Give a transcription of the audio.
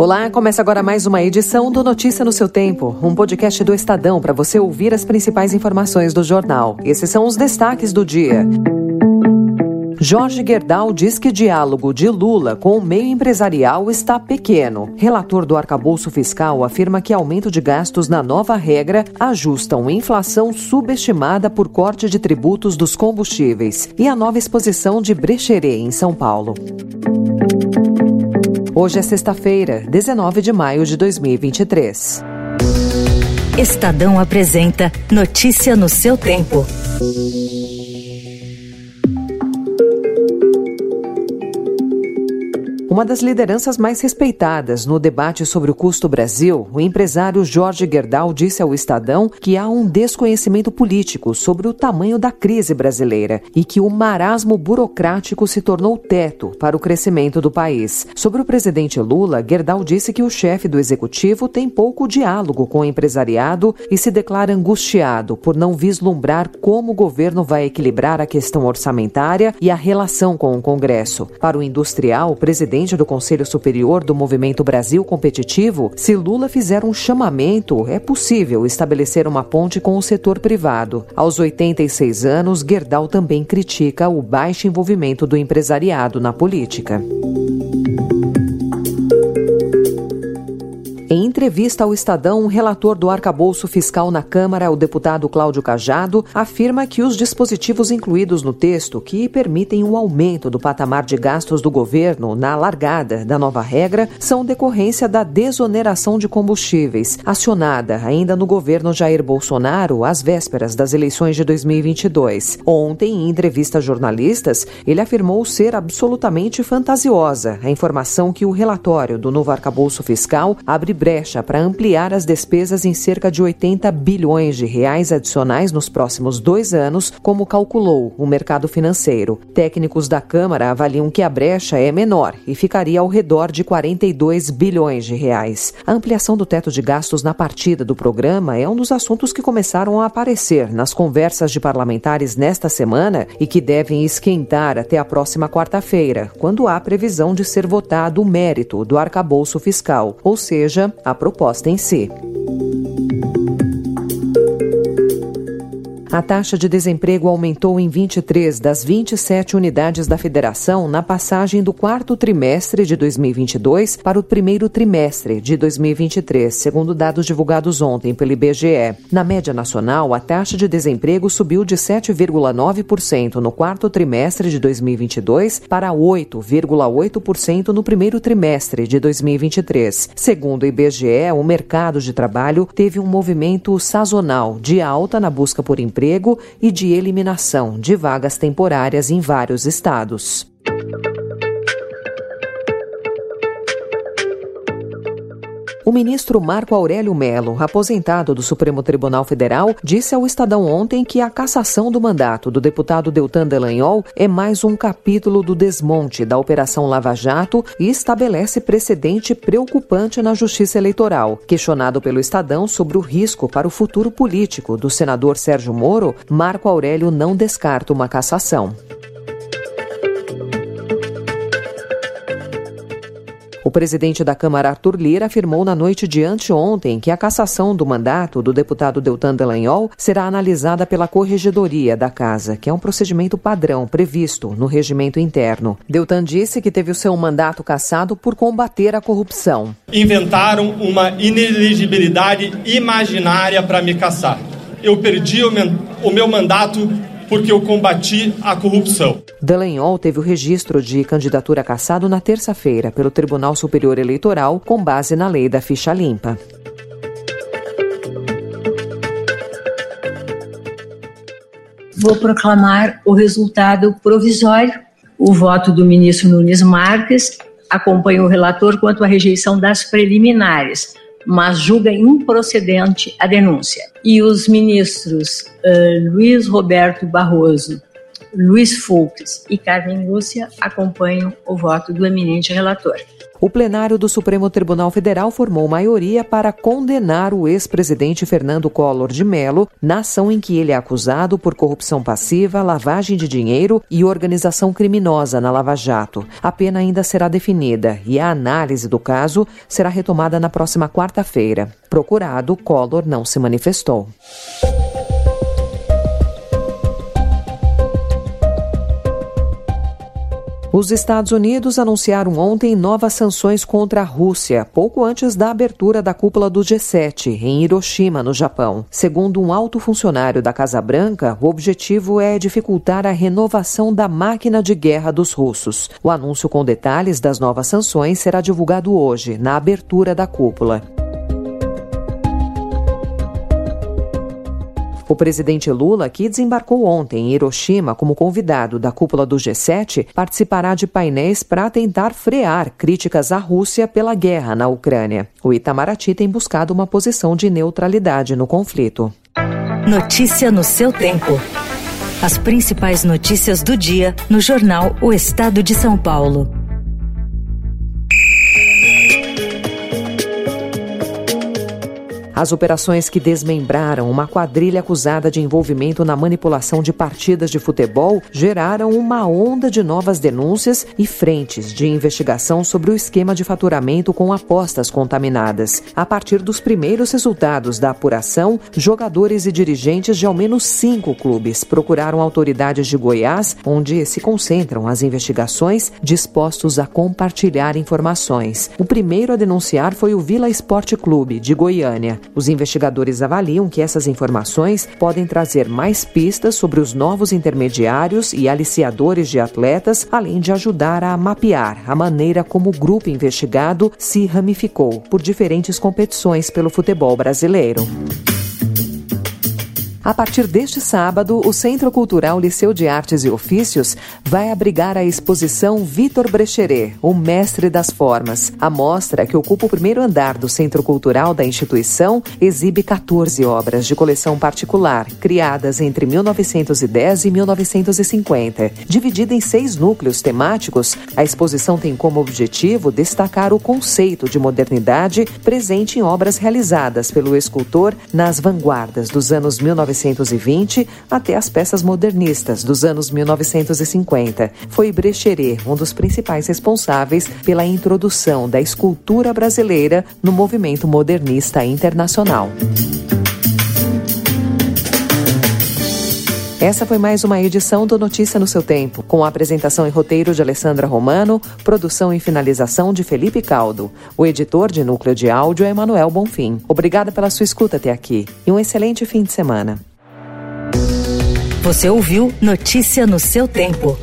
Olá, começa agora mais uma edição do Notícia no seu Tempo, um podcast do Estadão para você ouvir as principais informações do jornal. Esses são os destaques do dia. Jorge Gerdau diz que diálogo de Lula com o meio empresarial está pequeno. Relator do arcabouço fiscal afirma que aumento de gastos na nova regra ajustam inflação subestimada por corte de tributos dos combustíveis e a nova exposição de Brecheret em São Paulo. Hoje é sexta-feira, 19 de maio de 2023. Estadão apresenta Notícia no seu tempo. Uma das lideranças mais respeitadas no debate sobre o custo Brasil, o empresário Jorge Gerdau disse ao Estadão que há um desconhecimento político sobre o tamanho da crise brasileira e que o marasmo burocrático se tornou teto para o crescimento do país. Sobre o presidente Lula, Gerdau disse que o chefe do executivo tem pouco diálogo com o empresariado e se declara angustiado por não vislumbrar como o governo vai equilibrar a questão orçamentária e a relação com o Congresso. Para o industrial, o presidente presidente do Conselho Superior do Movimento Brasil Competitivo, se Lula fizer um chamamento, é possível estabelecer uma ponte com o setor privado. Aos 86 anos, Gerdau também critica o baixo envolvimento do empresariado na política. Entrevista ao Estadão, um relator do arcabouço fiscal na Câmara, o deputado Cláudio Cajado, afirma que os dispositivos incluídos no texto que permitem o aumento do patamar de gastos do governo na largada da nova regra são decorrência da desoneração de combustíveis, acionada ainda no governo Jair Bolsonaro às vésperas das eleições de 2022. Ontem, em entrevista a jornalistas, ele afirmou ser absolutamente fantasiosa a informação que o relatório do novo arcabouço fiscal abre brecha para ampliar as despesas em cerca de 80 bilhões de reais adicionais nos próximos dois anos, como calculou o mercado financeiro. Técnicos da Câmara avaliam que a brecha é menor e ficaria ao redor de 42 bilhões de reais. A ampliação do teto de gastos na partida do programa é um dos assuntos que começaram a aparecer nas conversas de parlamentares nesta semana e que devem esquentar até a próxima quarta-feira, quando há previsão de ser votado o mérito do arcabouço fiscal, ou seja, a proposta em si. A taxa de desemprego aumentou em 23 das 27 unidades da federação na passagem do quarto trimestre de 2022 para o primeiro trimestre de 2023, segundo dados divulgados ontem pelo IBGE. Na média nacional, a taxa de desemprego subiu de 7,9% no quarto trimestre de 2022 para 8,8% no primeiro trimestre de 2023. Segundo o IBGE, o mercado de trabalho teve um movimento sazonal de alta na busca por emprego emprego e de eliminação de vagas temporárias em vários estados. O ministro Marco Aurélio Melo, aposentado do Supremo Tribunal Federal, disse ao Estadão ontem que a cassação do mandato do deputado Deltan Delanhol é mais um capítulo do desmonte da Operação Lava Jato e estabelece precedente preocupante na Justiça Eleitoral. Questionado pelo Estadão sobre o risco para o futuro político do senador Sérgio Moro, Marco Aurélio não descarta uma cassação. O presidente da Câmara, Arthur Lira, afirmou na noite de anteontem que a cassação do mandato do deputado Deltan Delanhol será analisada pela Corregedoria da Casa, que é um procedimento padrão previsto no regimento interno. Deltan disse que teve o seu mandato cassado por combater a corrupção. Inventaram uma ineligibilidade imaginária para me cassar. Eu perdi o meu mandato porque eu combati a corrupção. Dallagnol teve o registro de candidatura cassado na terça-feira pelo Tribunal Superior Eleitoral com base na lei da ficha limpa. Vou proclamar o resultado provisório. O voto do ministro Nunes Marques acompanha o relator quanto à rejeição das preliminares mas julga improcedente a denúncia. E os ministros uh, Luiz Roberto Barroso Luiz Fux e Carmen Lúcia acompanham o voto do eminente relator. O plenário do Supremo Tribunal Federal formou maioria para condenar o ex-presidente Fernando Collor de Mello na ação em que ele é acusado por corrupção passiva, lavagem de dinheiro e organização criminosa na Lava Jato. A pena ainda será definida e a análise do caso será retomada na próxima quarta-feira. Procurado, Collor não se manifestou. Os Estados Unidos anunciaram ontem novas sanções contra a Rússia, pouco antes da abertura da cúpula do G7, em Hiroshima, no Japão. Segundo um alto funcionário da Casa Branca, o objetivo é dificultar a renovação da máquina de guerra dos russos. O anúncio com detalhes das novas sanções será divulgado hoje, na abertura da cúpula. O presidente Lula, que desembarcou ontem em Hiroshima como convidado da cúpula do G7, participará de painéis para tentar frear críticas à Rússia pela guerra na Ucrânia. O Itamaraty tem buscado uma posição de neutralidade no conflito. Notícia no seu tempo. As principais notícias do dia no jornal O Estado de São Paulo. As operações que desmembraram uma quadrilha acusada de envolvimento na manipulação de partidas de futebol geraram uma onda de novas denúncias e frentes de investigação sobre o esquema de faturamento com apostas contaminadas. A partir dos primeiros resultados da apuração, jogadores e dirigentes de ao menos cinco clubes procuraram autoridades de Goiás, onde se concentram as investigações, dispostos a compartilhar informações. O primeiro a denunciar foi o Vila Esporte Clube, de Goiânia. Os investigadores avaliam que essas informações podem trazer mais pistas sobre os novos intermediários e aliciadores de atletas, além de ajudar a mapear a maneira como o grupo investigado se ramificou por diferentes competições pelo futebol brasileiro. A partir deste sábado, o Centro Cultural Liceu de Artes e Ofícios vai abrigar a exposição Vitor Brecheret, o mestre das formas. A mostra, que ocupa o primeiro andar do Centro Cultural da instituição, exibe 14 obras de coleção particular, criadas entre 1910 e 1950. Dividida em seis núcleos temáticos, a exposição tem como objetivo destacar o conceito de modernidade presente em obras realizadas pelo escultor nas vanguardas dos anos 19 1920 até as peças modernistas dos anos 1950. Foi Brecheret um dos principais responsáveis pela introdução da escultura brasileira no movimento modernista internacional. Essa foi mais uma edição do Notícia no seu tempo, com a apresentação e roteiro de Alessandra Romano, produção e finalização de Felipe Caldo. O editor de núcleo de áudio é Emanuel Bonfim. Obrigada pela sua escuta até aqui e um excelente fim de semana. Você ouviu Notícia no seu tempo.